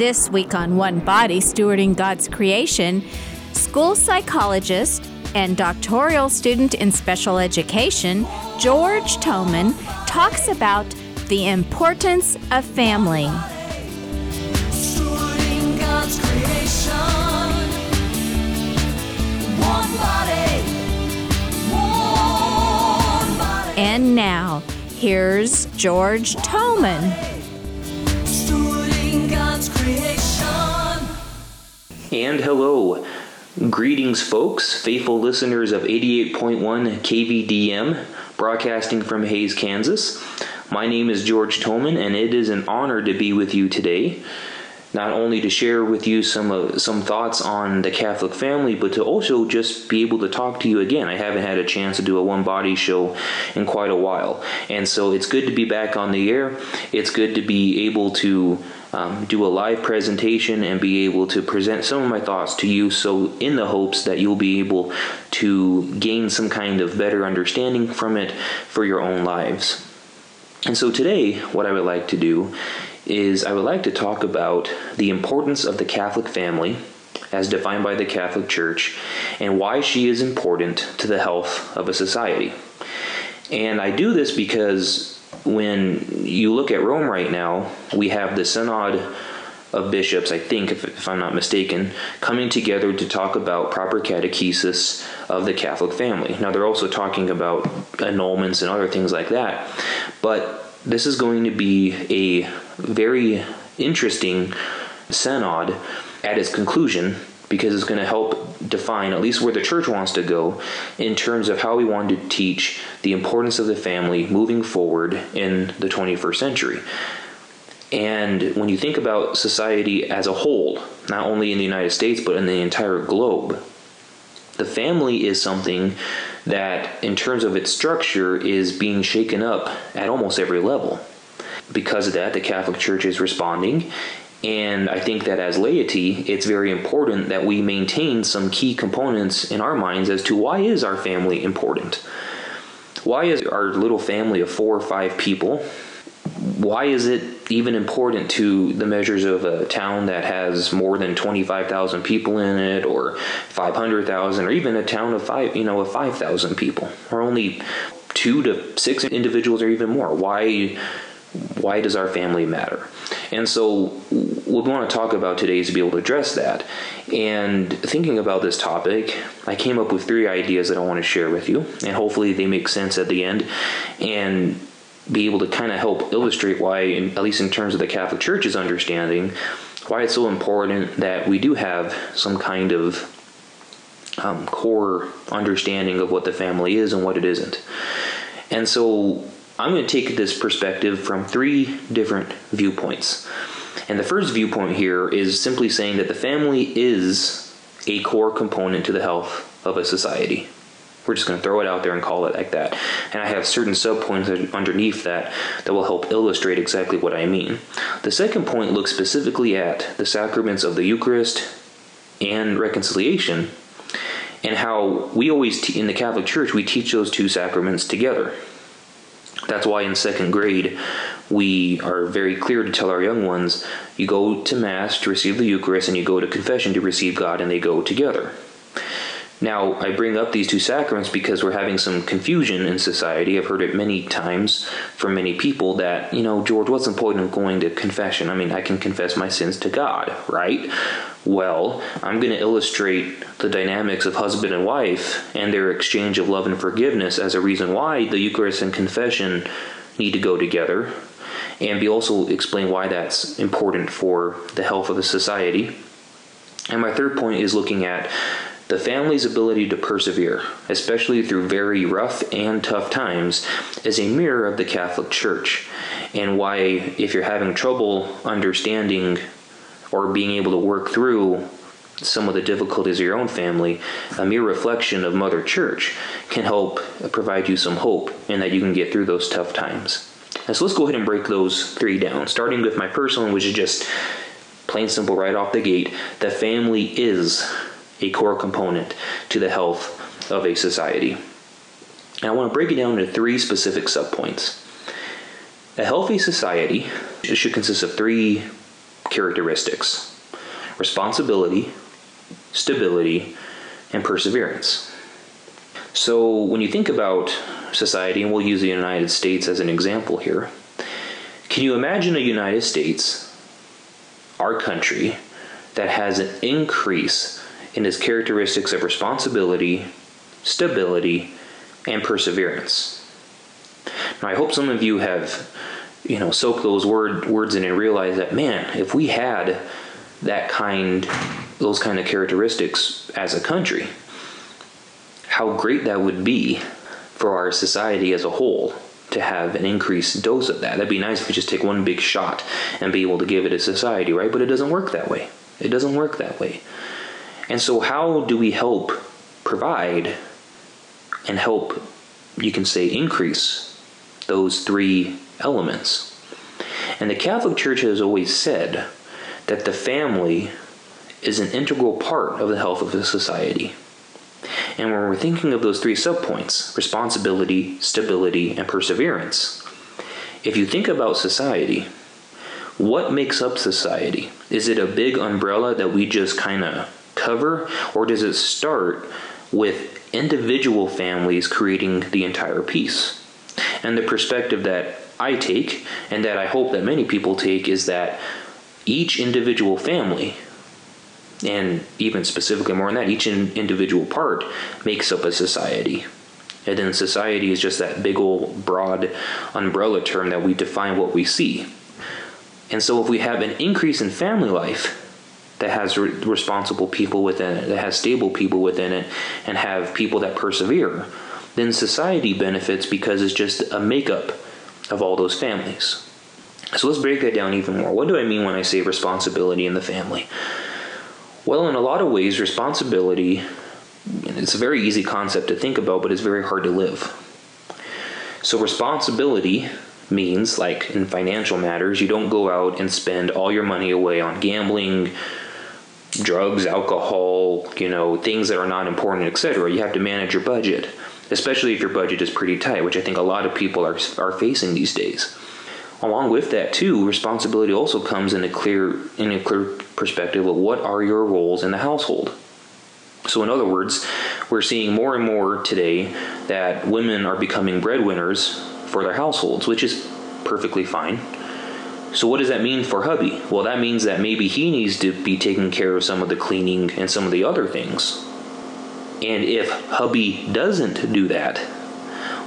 This week on One Body Stewarding God's Creation, school psychologist and doctoral student in special education, George Toman, talks about the importance of family. Stewarding God's creation. One body. One body. And now, here's George Toman. God's creation. And hello. Greetings, folks, faithful listeners of 88.1 KVDM, broadcasting from Hays, Kansas. My name is George Toman, and it is an honor to be with you today. Not only to share with you some uh, some thoughts on the Catholic family, but to also just be able to talk to you again. I haven't had a chance to do a one body show in quite a while, and so it's good to be back on the air. It's good to be able to um, do a live presentation and be able to present some of my thoughts to you. So, in the hopes that you'll be able to gain some kind of better understanding from it for your own lives. And so, today, what I would like to do is I would like to talk about the importance of the Catholic family as defined by the Catholic Church and why she is important to the health of a society. And I do this because when you look at Rome right now, we have the Synod of bishops, I think, if, if I'm not mistaken, coming together to talk about proper catechesis of the Catholic family. Now, they're also talking about annulments and other things like that, but this is going to be a very interesting synod at its conclusion because it's going to help define at least where the church wants to go in terms of how we want to teach the importance of the family moving forward in the 21st century. And when you think about society as a whole, not only in the United States but in the entire globe, the family is something that, in terms of its structure, is being shaken up at almost every level. Because of that, the Catholic Church is responding. And I think that as laity, it's very important that we maintain some key components in our minds as to why is our family important? Why is our little family of four or five people why is it even important to the measures of a town that has more than 25,000 people in it or 500,000 or even a town of 5 you know of 5,000 people or only 2 to 6 individuals or even more why why does our family matter and so what we want to talk about today is to be able to address that and thinking about this topic i came up with three ideas that i want to share with you and hopefully they make sense at the end and be able to kind of help illustrate why, at least in terms of the Catholic Church's understanding, why it's so important that we do have some kind of um, core understanding of what the family is and what it isn't. And so I'm going to take this perspective from three different viewpoints. And the first viewpoint here is simply saying that the family is a core component to the health of a society. We're just going to throw it out there and call it like that. And I have certain subpoints underneath that that will help illustrate exactly what I mean. The second point looks specifically at the sacraments of the Eucharist and reconciliation and how we always, te- in the Catholic Church, we teach those two sacraments together. That's why in second grade, we are very clear to tell our young ones you go to Mass to receive the Eucharist and you go to confession to receive God, and they go together. Now, I bring up these two sacraments because we're having some confusion in society. I've heard it many times from many people that, you know, George, what's the point of going to confession? I mean, I can confess my sins to God, right? Well, I'm going to illustrate the dynamics of husband and wife and their exchange of love and forgiveness as a reason why the Eucharist and confession need to go together, and be also explain why that's important for the health of the society. And my third point is looking at the family's ability to persevere, especially through very rough and tough times, is a mirror of the Catholic Church, and why, if you're having trouble understanding or being able to work through some of the difficulties of your own family, a mere reflection of Mother Church can help provide you some hope and that you can get through those tough times. And so let's go ahead and break those three down, starting with my one, which is just plain simple right off the gate. The family is a core component to the health of a society. And I want to break it down into three specific subpoints. A healthy society should consist of three characteristics responsibility, stability, and perseverance. So, when you think about society, and we'll use the United States as an example here, can you imagine a United States, our country, that has an increase in his characteristics of responsibility, stability, and perseverance? Now, I hope some of you have, you know, soaked those word, words in and realized that, man, if we had that kind, those kind of characteristics as a country, how great that would be for our society as a whole to have an increased dose of that. That'd be nice if we just take one big shot and be able to give it to society, right? But it doesn't work that way. It doesn't work that way. And so, how do we help provide and help, you can say, increase those three elements? And the Catholic Church has always said that the family is an integral part of the health of a society. And when we're thinking of those three subpoints responsibility, stability, and perseverance if you think about society, what makes up society? Is it a big umbrella that we just kind of cover, or does it start with individual families creating the entire piece? And the perspective that I take, and that I hope that many people take, is that each individual family and even specifically more than that, each in, individual part makes up a society. And then society is just that big old broad umbrella term that we define what we see. And so if we have an increase in family life that has re- responsible people within it, that has stable people within it, and have people that persevere, then society benefits because it's just a makeup of all those families. So let's break that down even more. What do I mean when I say responsibility in the family? Well, in a lot of ways, responsibility, it's a very easy concept to think about, but it's very hard to live. So, responsibility means, like in financial matters, you don't go out and spend all your money away on gambling, drugs, alcohol, you know, things that are not important, etc. You have to manage your budget, especially if your budget is pretty tight, which I think a lot of people are, are facing these days. Along with that, too, responsibility also comes in a clear in a clear perspective of what are your roles in the household. So, in other words, we're seeing more and more today that women are becoming breadwinners for their households, which is perfectly fine. So, what does that mean for hubby? Well, that means that maybe he needs to be taking care of some of the cleaning and some of the other things. And if hubby doesn't do that,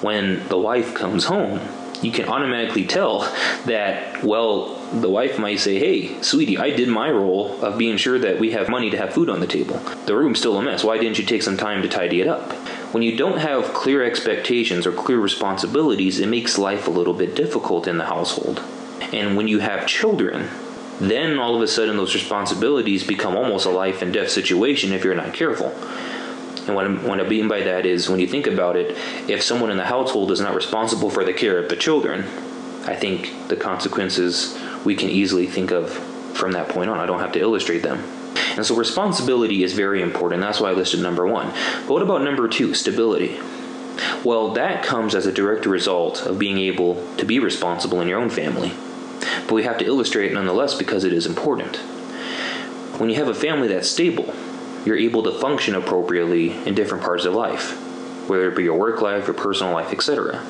when the wife comes home, you can automatically tell that, well, the wife might say, Hey, sweetie, I did my role of being sure that we have money to have food on the table. The room's still a mess. Why didn't you take some time to tidy it up? When you don't have clear expectations or clear responsibilities, it makes life a little bit difficult in the household. And when you have children, then all of a sudden those responsibilities become almost a life and death situation if you're not careful. And what, I'm, what I mean by that is when you think about it, if someone in the household is not responsible for the care of the children, I think the consequences we can easily think of from that point on. I don't have to illustrate them. And so responsibility is very important. That's why I listed number one. But what about number two, stability? Well, that comes as a direct result of being able to be responsible in your own family. But we have to illustrate it nonetheless because it is important. When you have a family that's stable, you're able to function appropriately in different parts of life, whether it be your work life, your personal life, etc.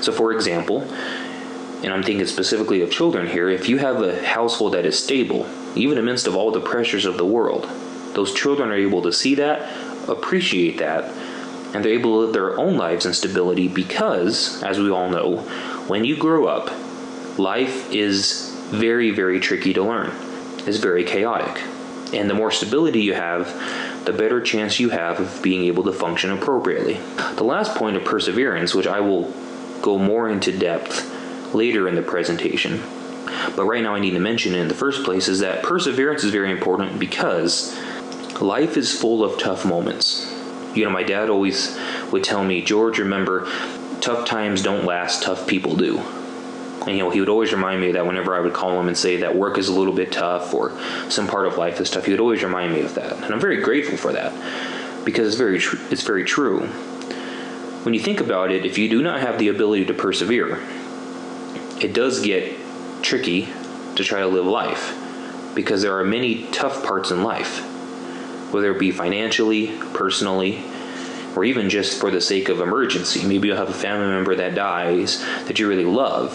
So, for example, and I'm thinking specifically of children here, if you have a household that is stable, even amidst of all the pressures of the world, those children are able to see that, appreciate that, and they're able to live their own lives in stability because, as we all know, when you grow up, life is very, very tricky to learn. It's very chaotic. And the more stability you have, the better chance you have of being able to function appropriately. The last point of perseverance, which I will go more into depth later in the presentation, but right now I need to mention in the first place, is that perseverance is very important because life is full of tough moments. You know, my dad always would tell me, George, remember, tough times don't last, tough people do. And, you know, he would always remind me that whenever I would call him and say that work is a little bit tough or some part of life is tough. He would always remind me of that, and I'm very grateful for that because it's very tr- it's very true. When you think about it, if you do not have the ability to persevere, it does get tricky to try to live life because there are many tough parts in life, whether it be financially, personally, or even just for the sake of emergency. Maybe you'll have a family member that dies that you really love,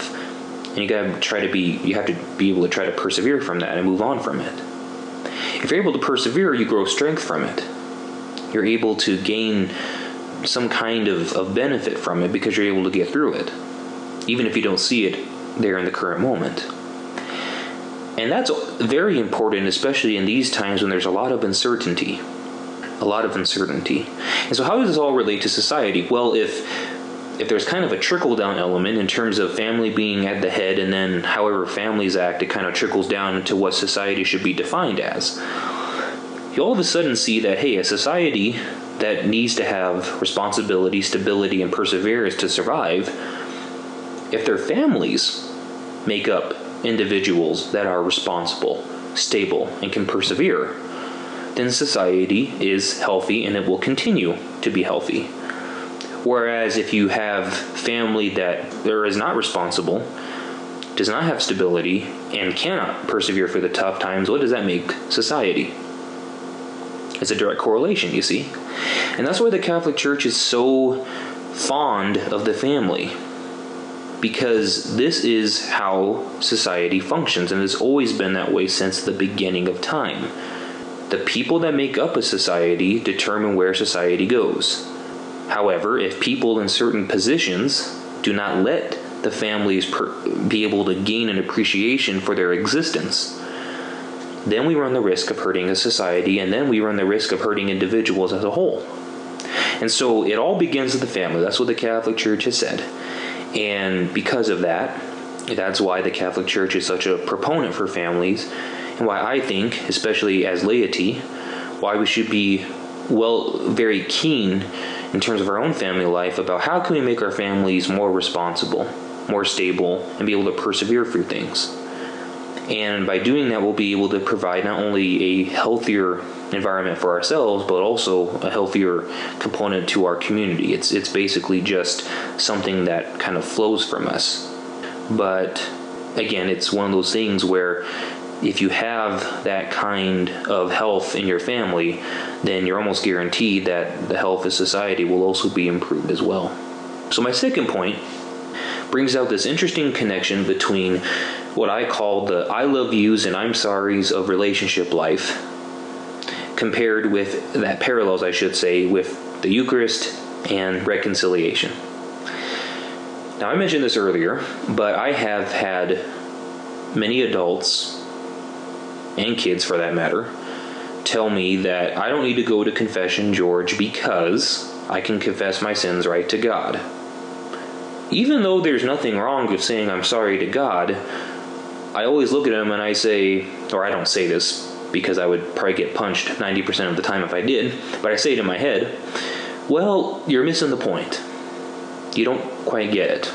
and you gotta try to be, you have to be able to try to persevere from that and move on from it. If you're able to persevere, you grow strength from it. You're able to gain some kind of, of benefit from it because you're able to get through it, even if you don't see it there in the current moment. And that's very important, especially in these times when there's a lot of uncertainty. A lot of uncertainty. And so, how does this all relate to society? Well, if if there's kind of a trickle down element in terms of family being at the head, and then however families act, it kind of trickles down into what society should be defined as. You all of a sudden see that, hey, a society that needs to have responsibility, stability, and perseverance to survive, if their families make up individuals that are responsible, stable, and can persevere, then society is healthy and it will continue to be healthy. Whereas if you have family that there is not responsible, does not have stability, and cannot persevere for the tough times, what does that make society? It's a direct correlation, you see. And that's why the Catholic Church is so fond of the family. Because this is how society functions, and it's always been that way since the beginning of time. The people that make up a society determine where society goes. However, if people in certain positions do not let the families per- be able to gain an appreciation for their existence, then we run the risk of hurting a society, and then we run the risk of hurting individuals as a whole. And so it all begins with the family. That's what the Catholic Church has said. And because of that, that's why the Catholic Church is such a proponent for families, and why I think, especially as laity, why we should be well, very keen in terms of our own family life about how can we make our families more responsible, more stable, and be able to persevere through things. And by doing that, we'll be able to provide not only a healthier environment for ourselves, but also a healthier component to our community. It's it's basically just something that kind of flows from us. But again, it's one of those things where if you have that kind of health in your family, then you're almost guaranteed that the health of society will also be improved as well. So my second point brings out this interesting connection between what I call the I love yous and I'm sorries of relationship life compared with that parallels I should say with the Eucharist and reconciliation. Now I mentioned this earlier, but I have had many adults and kids for that matter tell me that I don't need to go to confession, George, because I can confess my sins right to God. Even though there's nothing wrong with saying I'm sorry to God, I always look at him and I say, or I don't say this because I would probably get punched 90% of the time if I did, but I say it in my head, well, you're missing the point. You don't quite get it.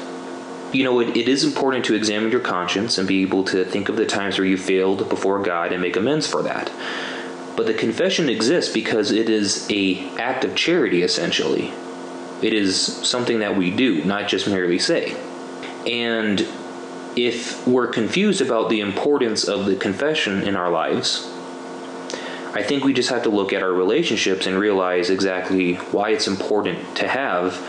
You know, it, it is important to examine your conscience and be able to think of the times where you failed before God and make amends for that. But the confession exists because it is a act of charity essentially. It is something that we do, not just merely say. And if we're confused about the importance of the confession in our lives, I think we just have to look at our relationships and realize exactly why it's important to have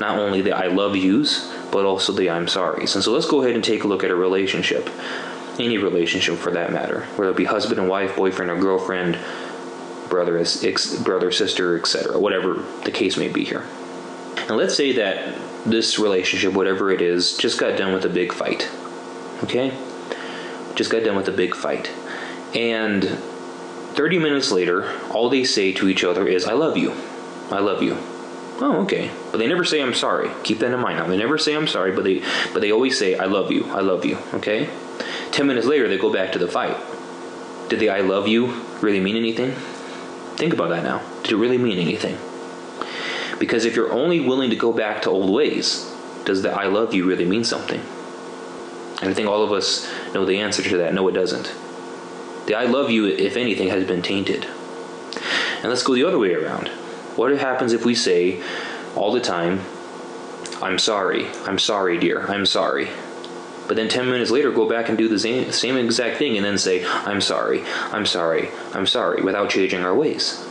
not only the I love yous, but also the I'm sorries. And so let's go ahead and take a look at a relationship any relationship for that matter, whether it be husband and wife, boyfriend or girlfriend, brother, ex, brother, sister, etc., whatever the case may be here. And let's say that this relationship, whatever it is, just got done with a big fight. Okay? Just got done with a big fight. And 30 minutes later, all they say to each other is, I love you. I love you. Oh, okay. But they never say I'm sorry. Keep that in mind now. They never say I'm sorry, but they but they always say I love you. I love you. Okay? 10 minutes later, they go back to the fight. Did the I love you really mean anything? Think about that now. Did it really mean anything? Because if you're only willing to go back to old ways, does the I love you really mean something? And I think all of us know the answer to that. No, it doesn't. The I love you, if anything, has been tainted. And let's go the other way around. What happens if we say all the time, I'm sorry, I'm sorry, dear, I'm sorry? But then 10 minutes later, go back and do the same, same exact thing and then say, I'm sorry, I'm sorry, I'm sorry, without changing our ways.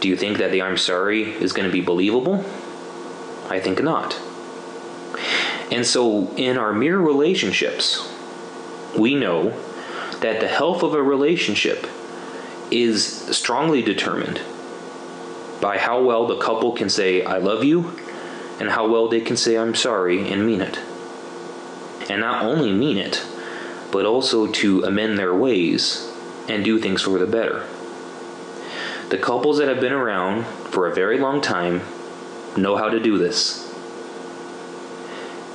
Do you think that the I'm sorry is going to be believable? I think not. And so, in our mere relationships, we know that the health of a relationship is strongly determined by how well the couple can say, I love you, and how well they can say, I'm sorry, and mean it. And not only mean it, but also to amend their ways and do things for the better. The couples that have been around for a very long time know how to do this.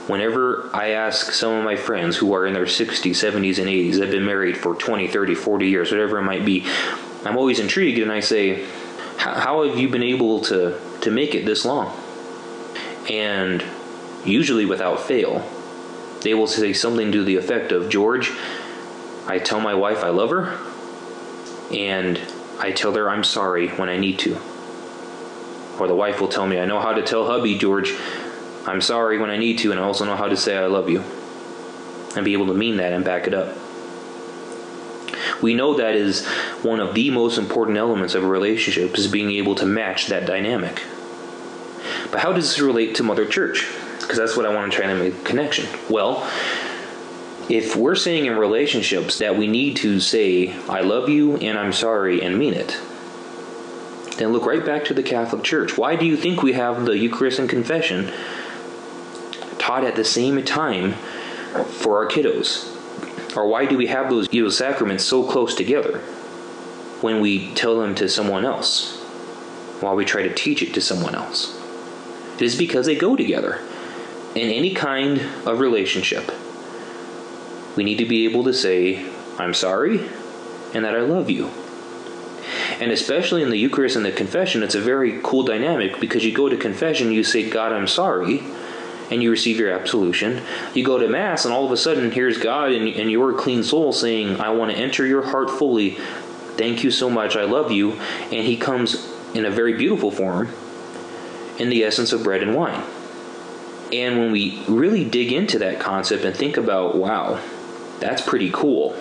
Whenever I ask some of my friends who are in their 60s, 70s, and 80s, that have been married for 20, 30, 40 years, whatever it might be, I'm always intrigued and I say, How have you been able to, to make it this long? And usually without fail, they will say something to the effect of George, I tell my wife I love her, and I tell her I'm sorry when I need to. Or the wife will tell me, I know how to tell hubby, George, I'm sorry when I need to, and I also know how to say I love you. And be able to mean that and back it up. We know that is one of the most important elements of a relationship is being able to match that dynamic. But how does this relate to Mother Church? Because that's what I want to try to make connection. Well, if we're saying in relationships that we need to say, I love you and I'm sorry and mean it, then look right back to the Catholic Church. Why do you think we have the Eucharist and Confession taught at the same time for our kiddos? Or why do we have those, those sacraments so close together when we tell them to someone else while we try to teach it to someone else? It is because they go together. In any kind of relationship, we need to be able to say, I'm sorry, and that I love you. And especially in the Eucharist and the confession, it's a very cool dynamic because you go to confession, you say, God, I'm sorry, and you receive your absolution. You go to Mass, and all of a sudden, here's God and, and your clean soul saying, I want to enter your heart fully. Thank you so much. I love you. And He comes in a very beautiful form in the essence of bread and wine. And when we really dig into that concept and think about, wow, that's pretty cool,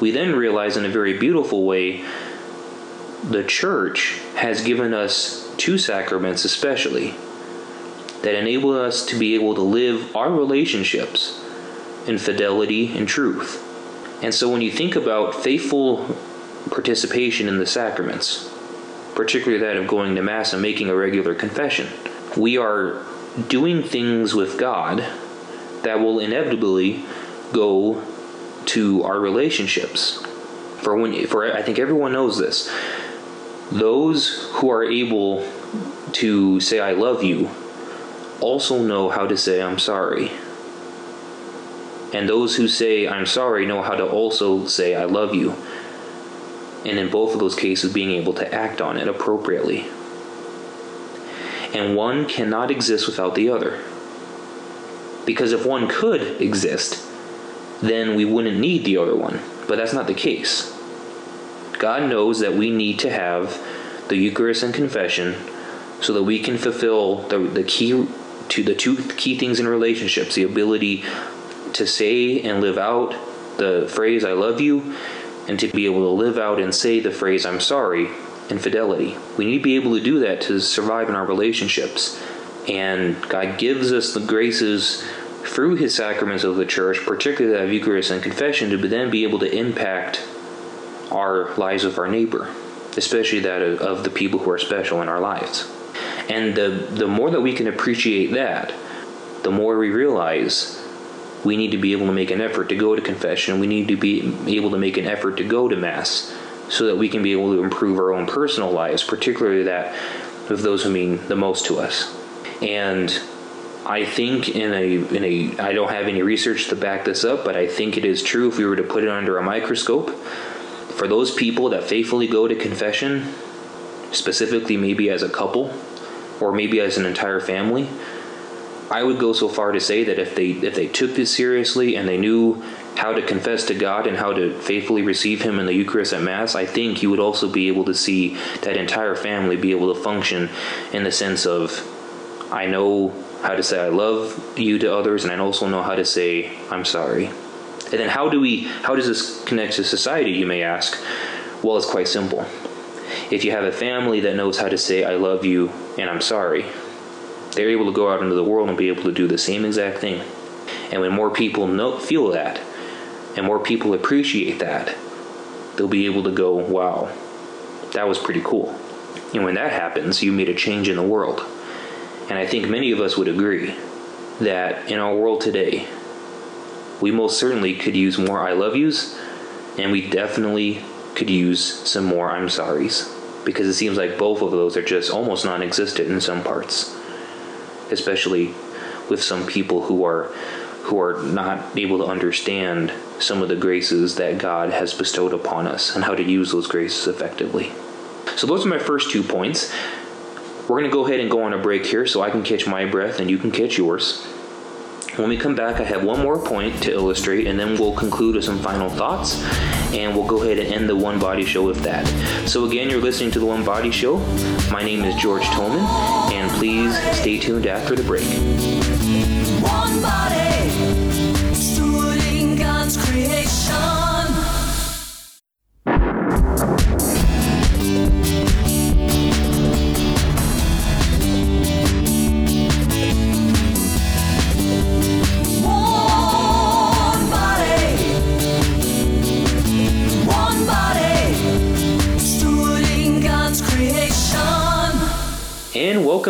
we then realize in a very beautiful way the church has given us two sacraments, especially, that enable us to be able to live our relationships in fidelity and truth. And so when you think about faithful participation in the sacraments, particularly that of going to Mass and making a regular confession, we are doing things with God that will inevitably go to our relationships. For when for I think everyone knows this. Those who are able to say I love you also know how to say I'm sorry. And those who say I'm sorry know how to also say I love you. And in both of those cases being able to act on it appropriately. And one cannot exist without the other. Because if one could exist, then we wouldn't need the other one. But that's not the case. God knows that we need to have the Eucharist and confession so that we can fulfill the, the key to the two key things in relationships the ability to say and live out the phrase I love you and to be able to live out and say the phrase I'm sorry in fidelity. We need to be able to do that to survive in our relationships. And God gives us the graces through his sacraments of the church, particularly that of Eucharist and confession, to then be able to impact our lives of our neighbor, especially that of, of the people who are special in our lives. And the, the more that we can appreciate that, the more we realize we need to be able to make an effort to go to confession. We need to be able to make an effort to go to Mass so that we can be able to improve our own personal lives, particularly that of those who mean the most to us. And I think in a in a I don't have any research to back this up, but I think it is true if we were to put it under a microscope. For those people that faithfully go to confession, specifically maybe as a couple or maybe as an entire family, I would go so far to say that if they if they took this seriously and they knew how to confess to God and how to faithfully receive Him in the Eucharist at Mass, I think you would also be able to see that entire family be able to function in the sense of, I know how to say I love you to others, and I also know how to say I'm sorry. And then how do we how does this connect to society, you may ask? Well, it's quite simple. If you have a family that knows how to say I love you and I'm sorry, they're able to go out into the world and be able to do the same exact thing. And when more people know, feel that, and more people appreciate that, they'll be able to go, wow, that was pretty cool. And when that happens, you made a change in the world. And I think many of us would agree that in our world today, we most certainly could use more I love yous, and we definitely could use some more I'm sorries. Because it seems like both of those are just almost non existent in some parts, especially with some people who are who are not able to understand some of the graces that God has bestowed upon us and how to use those graces effectively. So those are my first two points. We're going to go ahead and go on a break here so I can catch my breath and you can catch yours. When we come back, I have one more point to illustrate, and then we'll conclude with some final thoughts, and we'll go ahead and end the One Body Show with that. So, again, you're listening to the One Body Show. My name is George Toman, and please stay tuned after the break.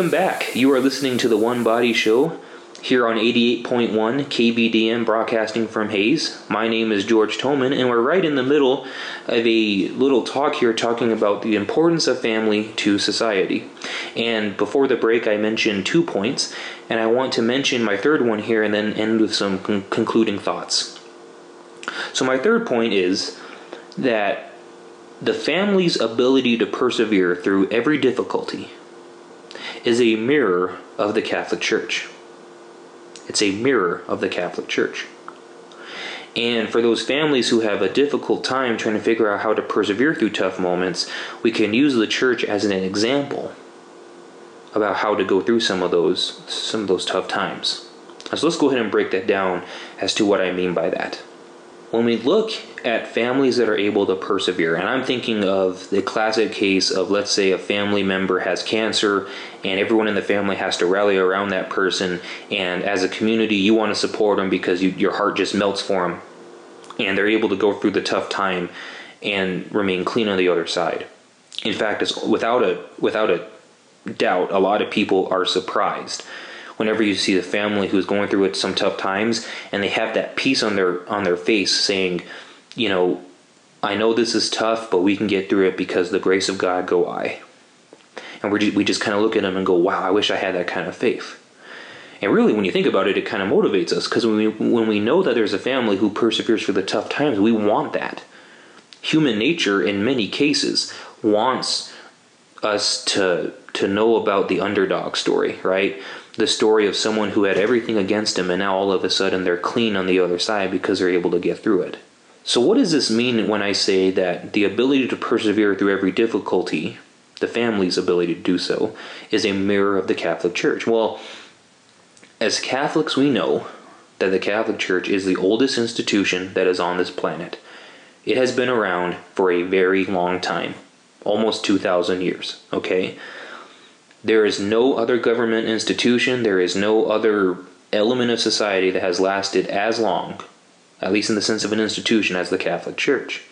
Welcome back. You are listening to the One Body Show here on 88.1 KBDM broadcasting from Hays. My name is George Toman, and we're right in the middle of a little talk here talking about the importance of family to society. And before the break, I mentioned two points, and I want to mention my third one here and then end with some con- concluding thoughts. So, my third point is that the family's ability to persevere through every difficulty is a mirror of the Catholic Church. It's a mirror of the Catholic Church. And for those families who have a difficult time trying to figure out how to persevere through tough moments, we can use the church as an example about how to go through some of those some of those tough times. So let's go ahead and break that down as to what I mean by that. When we look at families that are able to persevere, and I'm thinking of the classic case of, let's say, a family member has cancer and everyone in the family has to rally around that person, and as a community, you want to support them because you, your heart just melts for them, and they're able to go through the tough time and remain clean on the other side. In fact, it's without a without a doubt, a lot of people are surprised whenever you see the family who's going through it some tough times and they have that peace on their on their face saying you know i know this is tough but we can get through it because the grace of god go i and we just, we just kind of look at them and go wow i wish i had that kind of faith. And really when you think about it it kind of motivates us because when we when we know that there's a family who perseveres through the tough times we want that. Human nature in many cases wants us to to know about the underdog story, right? The story of someone who had everything against him and now all of a sudden they're clean on the other side because they're able to get through it. So what does this mean when I say that the ability to persevere through every difficulty, the family's ability to do so, is a mirror of the Catholic Church? Well, as Catholics we know that the Catholic Church is the oldest institution that is on this planet. It has been around for a very long time, almost 2,000 years, okay? There is no other government institution, there is no other element of society that has lasted as long, at least in the sense of an institution, as the Catholic Church.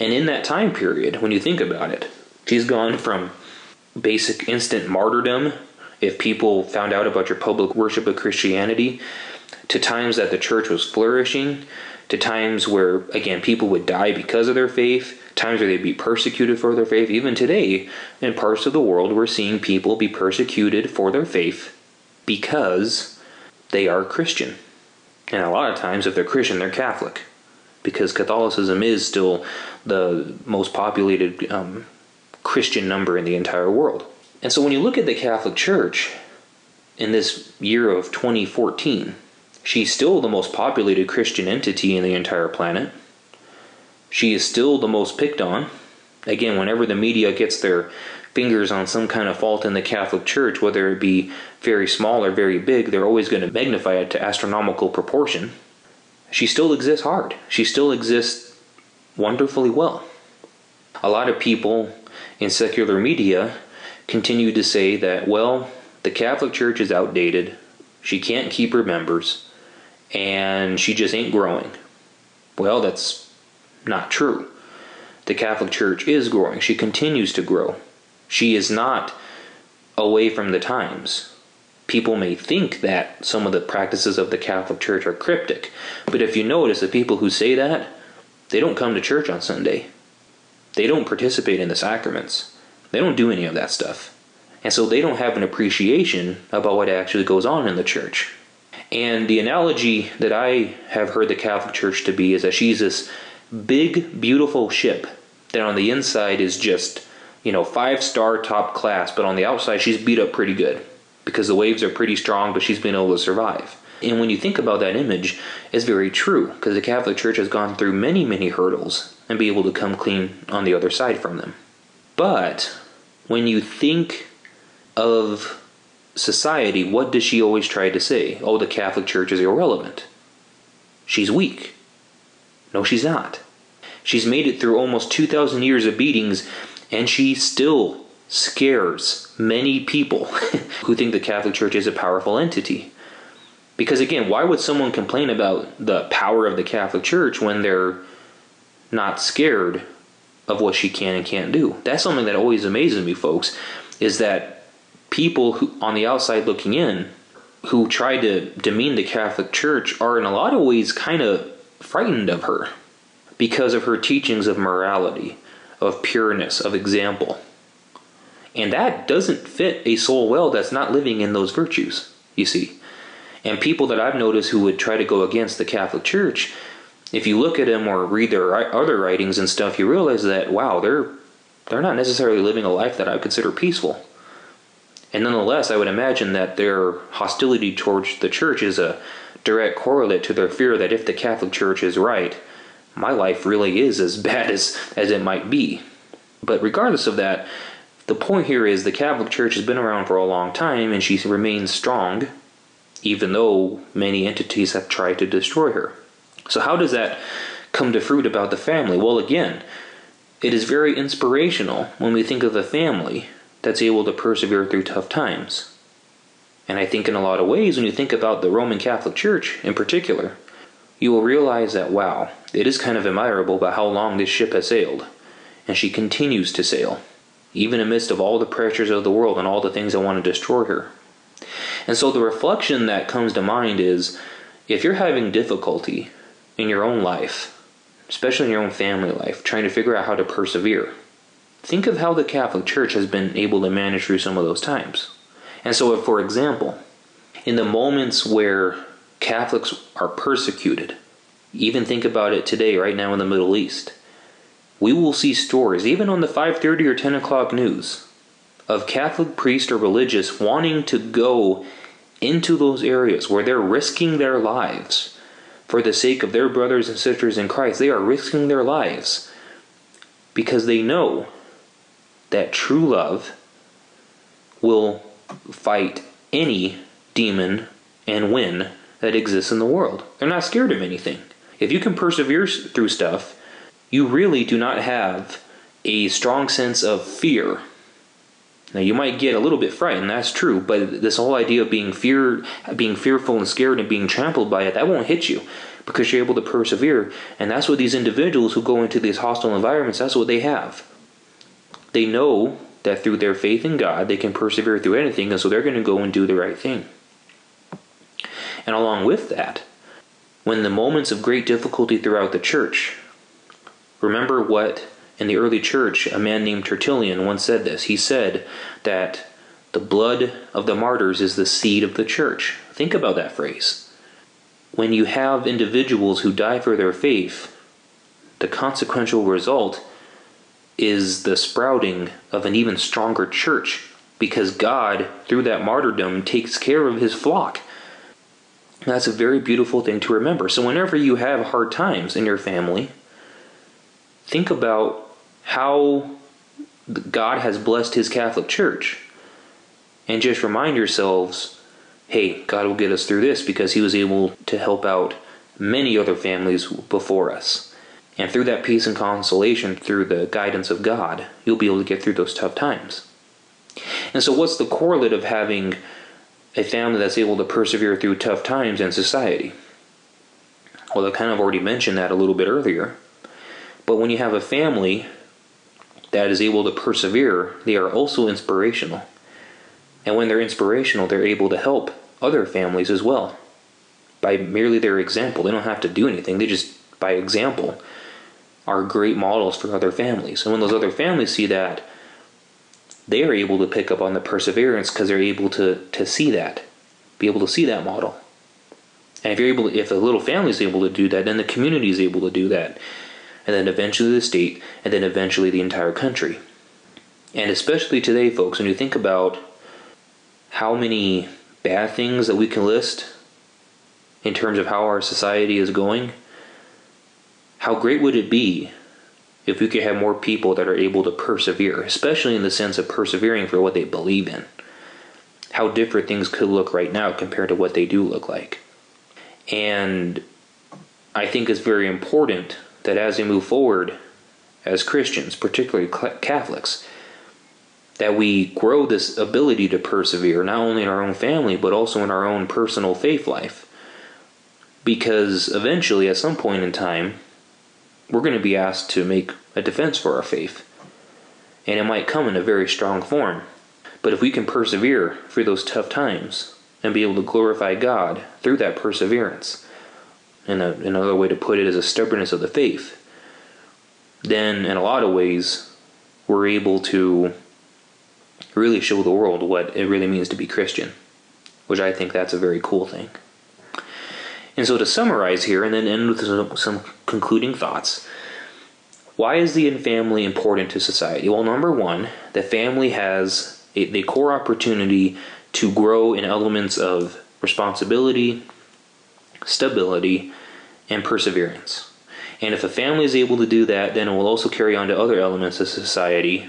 And in that time period, when you think about it, she's gone from basic instant martyrdom if people found out about your public worship of Christianity to times that the church was flourishing, to times where, again, people would die because of their faith, times where they'd be persecuted for their faith. Even today, in parts of the world, we're seeing people be persecuted for their faith because they are Christian. And a lot of times, if they're Christian, they're Catholic. Because Catholicism is still the most populated um, Christian number in the entire world. And so when you look at the Catholic Church in this year of 2014, she's still the most populated Christian entity in the entire planet. She is still the most picked on. Again, whenever the media gets their fingers on some kind of fault in the Catholic Church, whether it be very small or very big, they're always going to magnify it to astronomical proportion. She still exists hard. She still exists wonderfully well. A lot of people in secular media continue to say that, well, the Catholic Church is outdated, she can't keep her members, and she just ain't growing. Well, that's not true. The Catholic Church is growing, she continues to grow. She is not away from the times. People may think that some of the practices of the Catholic Church are cryptic, but if you notice, the people who say that, they don't come to church on Sunday. They don't participate in the sacraments. They don't do any of that stuff. And so they don't have an appreciation about what actually goes on in the church. And the analogy that I have heard the Catholic Church to be is that she's this big, beautiful ship that on the inside is just, you know, five star top class, but on the outside she's beat up pretty good because the waves are pretty strong, but she's been able to survive. And when you think about that image, it's very true because the Catholic Church has gone through many, many hurdles and be able to come clean on the other side from them. But when you think of society, what does she always try to say? Oh, the Catholic Church is irrelevant. She's weak. No, she's not. She's made it through almost 2,000 years of beatings, and she still scares many people who think the Catholic Church is a powerful entity. Because again, why would someone complain about the power of the Catholic Church when they're not scared of what she can and can't do? That's something that always amazes me, folks, is that people who on the outside looking in who try to demean the Catholic Church are in a lot of ways kind of frightened of her because of her teachings of morality, of pureness, of example. And that doesn't fit a soul well that's not living in those virtues, you see. And people that I've noticed who would try to go against the Catholic Church, if you look at them or read their other writings and stuff, you realize that wow, they're they're not necessarily living a life that I would consider peaceful. And nonetheless, I would imagine that their hostility towards the church is a direct correlate to their fear that if the Catholic Church is right, my life really is as bad as, as it might be. But regardless of that, the point here is the Catholic Church has been around for a long time and she remains strong, even though many entities have tried to destroy her. So, how does that come to fruit about the family? Well, again, it is very inspirational when we think of the family that's able to persevere through tough times. And I think in a lot of ways, when you think about the Roman Catholic Church in particular, you will realize that wow, it is kind of admirable by how long this ship has sailed. And she continues to sail, even amidst of all the pressures of the world and all the things that want to destroy her. And so the reflection that comes to mind is if you're having difficulty in your own life, especially in your own family life, trying to figure out how to persevere, think of how the Catholic Church has been able to manage through some of those times. And so, if, for example, in the moments where Catholics are persecuted, even think about it today, right now in the Middle East, we will see stories, even on the 5:30 or 10 o'clock news, of Catholic priests or religious wanting to go into those areas where they're risking their lives for the sake of their brothers and sisters in Christ. They are risking their lives because they know that true love will fight any demon and win that exists in the world. They're not scared of anything. If you can persevere through stuff, you really do not have a strong sense of fear. Now you might get a little bit frightened, that's true, but this whole idea of being fear being fearful and scared and being trampled by it, that won't hit you because you're able to persevere. And that's what these individuals who go into these hostile environments, that's what they have they know that through their faith in God, they can persevere through anything, and so they're going to go and do the right thing. And along with that, when the moments of great difficulty throughout the church, remember what in the early church a man named Tertullian once said this. He said that the blood of the martyrs is the seed of the church. Think about that phrase. When you have individuals who die for their faith, the consequential result is the sprouting of an even stronger church because God, through that martyrdom, takes care of his flock. That's a very beautiful thing to remember. So, whenever you have hard times in your family, think about how God has blessed his Catholic Church. And just remind yourselves hey, God will get us through this because he was able to help out many other families before us. And through that peace and consolation, through the guidance of God, you'll be able to get through those tough times. And so, what's the correlate of having a family that's able to persevere through tough times in society? Well, I kind of already mentioned that a little bit earlier. But when you have a family that is able to persevere, they are also inspirational. And when they're inspirational, they're able to help other families as well by merely their example. They don't have to do anything, they just, by example, are great models for other families. And when those other families see that, they are able to pick up on the perseverance because they're able to, to see that, be able to see that model. And if you're able, to, if a little family is able to do that, then the community is able to do that, and then eventually the state, and then eventually the entire country. And especially today, folks, when you think about how many bad things that we can list in terms of how our society is going, how great would it be if we could have more people that are able to persevere, especially in the sense of persevering for what they believe in? How different things could look right now compared to what they do look like. And I think it's very important that as we move forward as Christians, particularly Catholics, that we grow this ability to persevere, not only in our own family, but also in our own personal faith life. Because eventually, at some point in time, we're going to be asked to make a defense for our faith. And it might come in a very strong form. But if we can persevere through those tough times and be able to glorify God through that perseverance, and another way to put it is a stubbornness of the faith, then in a lot of ways, we're able to really show the world what it really means to be Christian, which I think that's a very cool thing. And so to summarize here and then end with some, concluding thoughts. Why is the family important to society? Well, number one, the family has a, the core opportunity to grow in elements of responsibility, stability, and perseverance. And if a family is able to do that, then it will also carry on to other elements of society.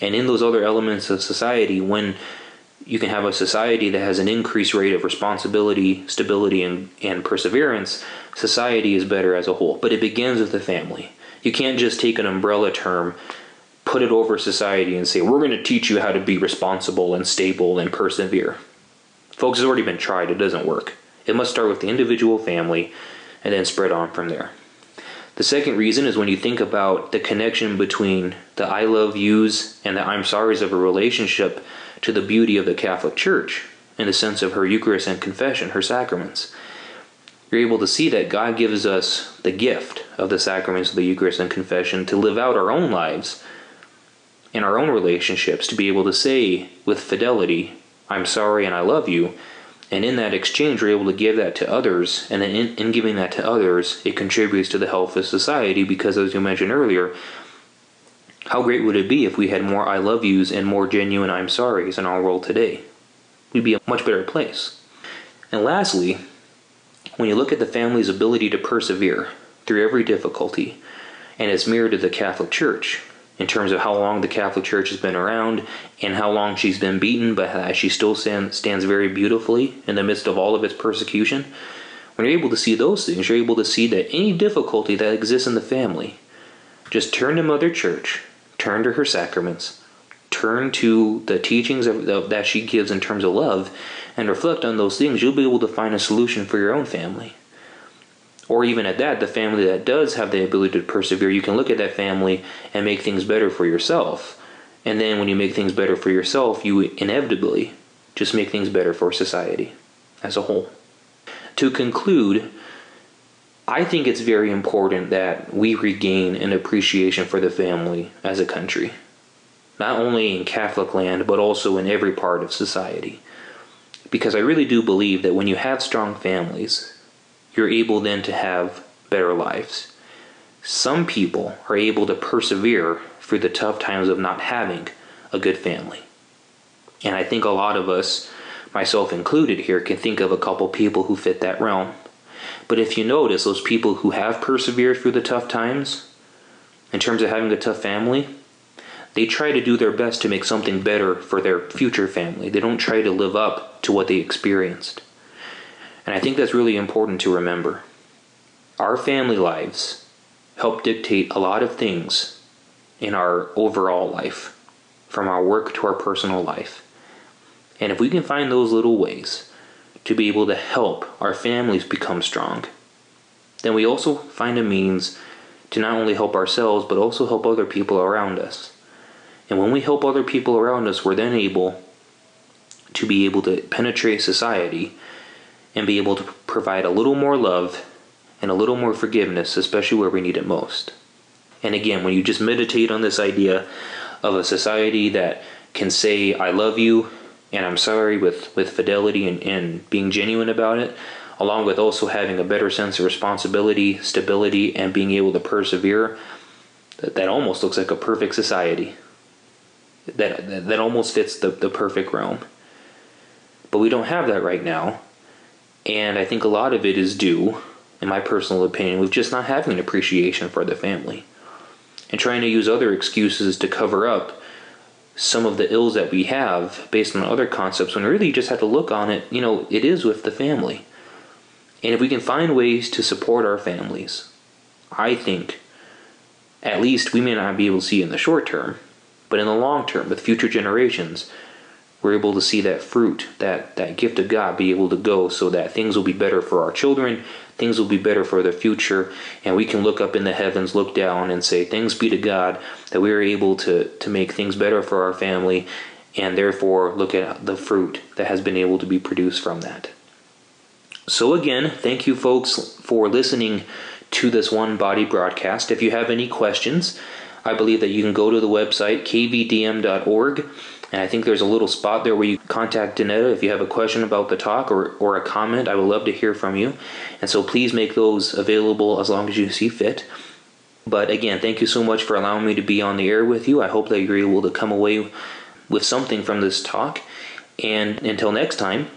And in those other elements of society, when you can have a society that has an increased rate of responsibility, stability, and, and perseverance, society is better as a whole. But it begins with the family. You can't just take an umbrella term, put it over society, and say, we're going to teach you how to be responsible and stable and persevere. Folks, it's already been tried, it doesn't work. It must start with the individual family and then spread on from there. The second reason is when you think about the connection between the I love yous and the I'm sorries of a relationship to the beauty of the Catholic Church in the sense of her Eucharist and confession, her sacraments. You're able to see that God gives us the gift of the sacraments of the Eucharist and confession to live out our own lives in our own relationships, to be able to say with fidelity, I'm sorry and I love you. And in that exchange, we're able to give that to others. And then in, in giving that to others, it contributes to the health of society because, as you mentioned earlier, how great would it be if we had more I love yous and more genuine I'm sorries in our world today? We'd be a much better place. And lastly, when you look at the family's ability to persevere through every difficulty, and it's mirrored to the Catholic Church in terms of how long the Catholic Church has been around and how long she's been beaten, but she still stand, stands very beautifully in the midst of all of its persecution. When you're able to see those things, you're able to see that any difficulty that exists in the family, just turn to Mother Church turn to her sacraments, turn to the teachings of, of, that she gives in terms of love, and reflect on those things, you'll be able to find a solution for your own family. Or even at that, the family that does have the ability to persevere, you can look at that family and make things better for yourself. And then when you make things better for yourself, you inevitably just make things better for society as a whole. To conclude, I think it's very important that we regain an appreciation for the family as a country, not only in Catholic land, but also in every part of society. Because I really do believe that when you have strong families, you're able then to have better lives. Some people are able to persevere through the tough times of not having a good family. And I think a lot of us, myself included here, can think of a couple people who fit that realm. But if you notice, those people who have persevered through the tough times, in terms of having a tough family, they try to do their best to make something better for their future family. They don't try to live up to what they experienced. And I think that's really important to remember. Our family lives help dictate a lot of things in our overall life, from our work to our personal life. And if we can find those little ways to be able to help our families become strong, then we also find a means to not only help ourselves, but also help other people around us. And when we help other people around us, we're then able to be able to penetrate society and be able to provide a little more love and a little more forgiveness, especially where we need it most. And again, when you just meditate on this idea of a society that can say, I love you and I'm sorry with, with fidelity and, and being genuine about it, along with also having a better sense of responsibility, stability, and being able to persevere, that, that almost looks like a perfect society. That, that, that almost fits the, the perfect realm. But we don't have that right now. And I think a lot of it is due, in my personal opinion, with just not having an appreciation for the family and trying to use other excuses to cover up some of the ills that we have based on other concepts when really you just have to look on it, you know, it is with the family. And if we can find ways to support our families, I think at least we may not be able to see in the short term, but in the long term, with future generations, we're able to see that fruit, that, that gift of God be able to go so that things will be better for our children, things will be better for the future, and we can look up in the heavens, look down, and say, Thanks be to God that we are able to, to make things better for our family, and therefore look at the fruit that has been able to be produced from that. So, again, thank you folks for listening to this one body broadcast. If you have any questions, I believe that you can go to the website kvdm.org and I think there's a little spot there where you contact Danetta if you have a question about the talk or, or a comment. I would love to hear from you. And so please make those available as long as you see fit. But again, thank you so much for allowing me to be on the air with you. I hope that you're able to come away with something from this talk. And until next time,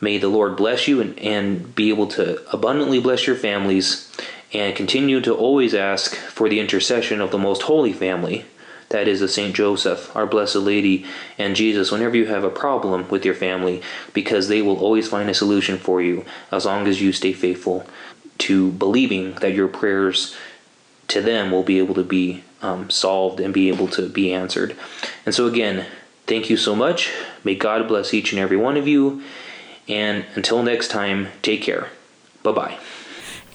may the Lord bless you and, and be able to abundantly bless your families and continue to always ask for the intercession of the most holy family that is the Saint Joseph, our Blessed Lady, and Jesus whenever you have a problem with your family, because they will always find a solution for you as long as you stay faithful to believing that your prayers to them will be able to be um, solved and be able to be answered. And so, again, thank you so much. May God bless each and every one of you. And until next time, take care. Bye bye.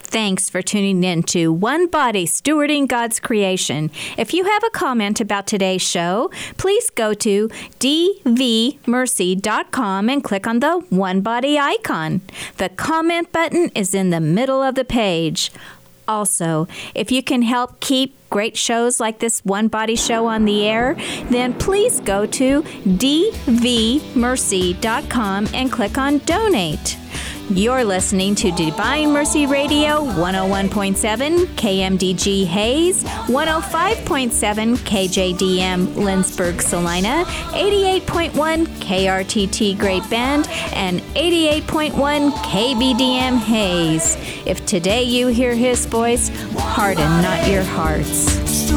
Thanks for tuning in to One Body Stewarding God's Creation. If you have a comment about today's show, please go to dvmercy.com and click on the One Body icon. The comment button is in the middle of the page. Also, if you can help keep great shows like this One Body Show on the air, then please go to dvmercy.com and click on Donate. You're listening to Divine Mercy Radio 101.7 KMDG Hays, 105.7 KJDM Lindsborg Salina, 88.1 KRTT Great Bend, and 88.1 KBDM Hays. If today you hear his voice, harden not your hearts.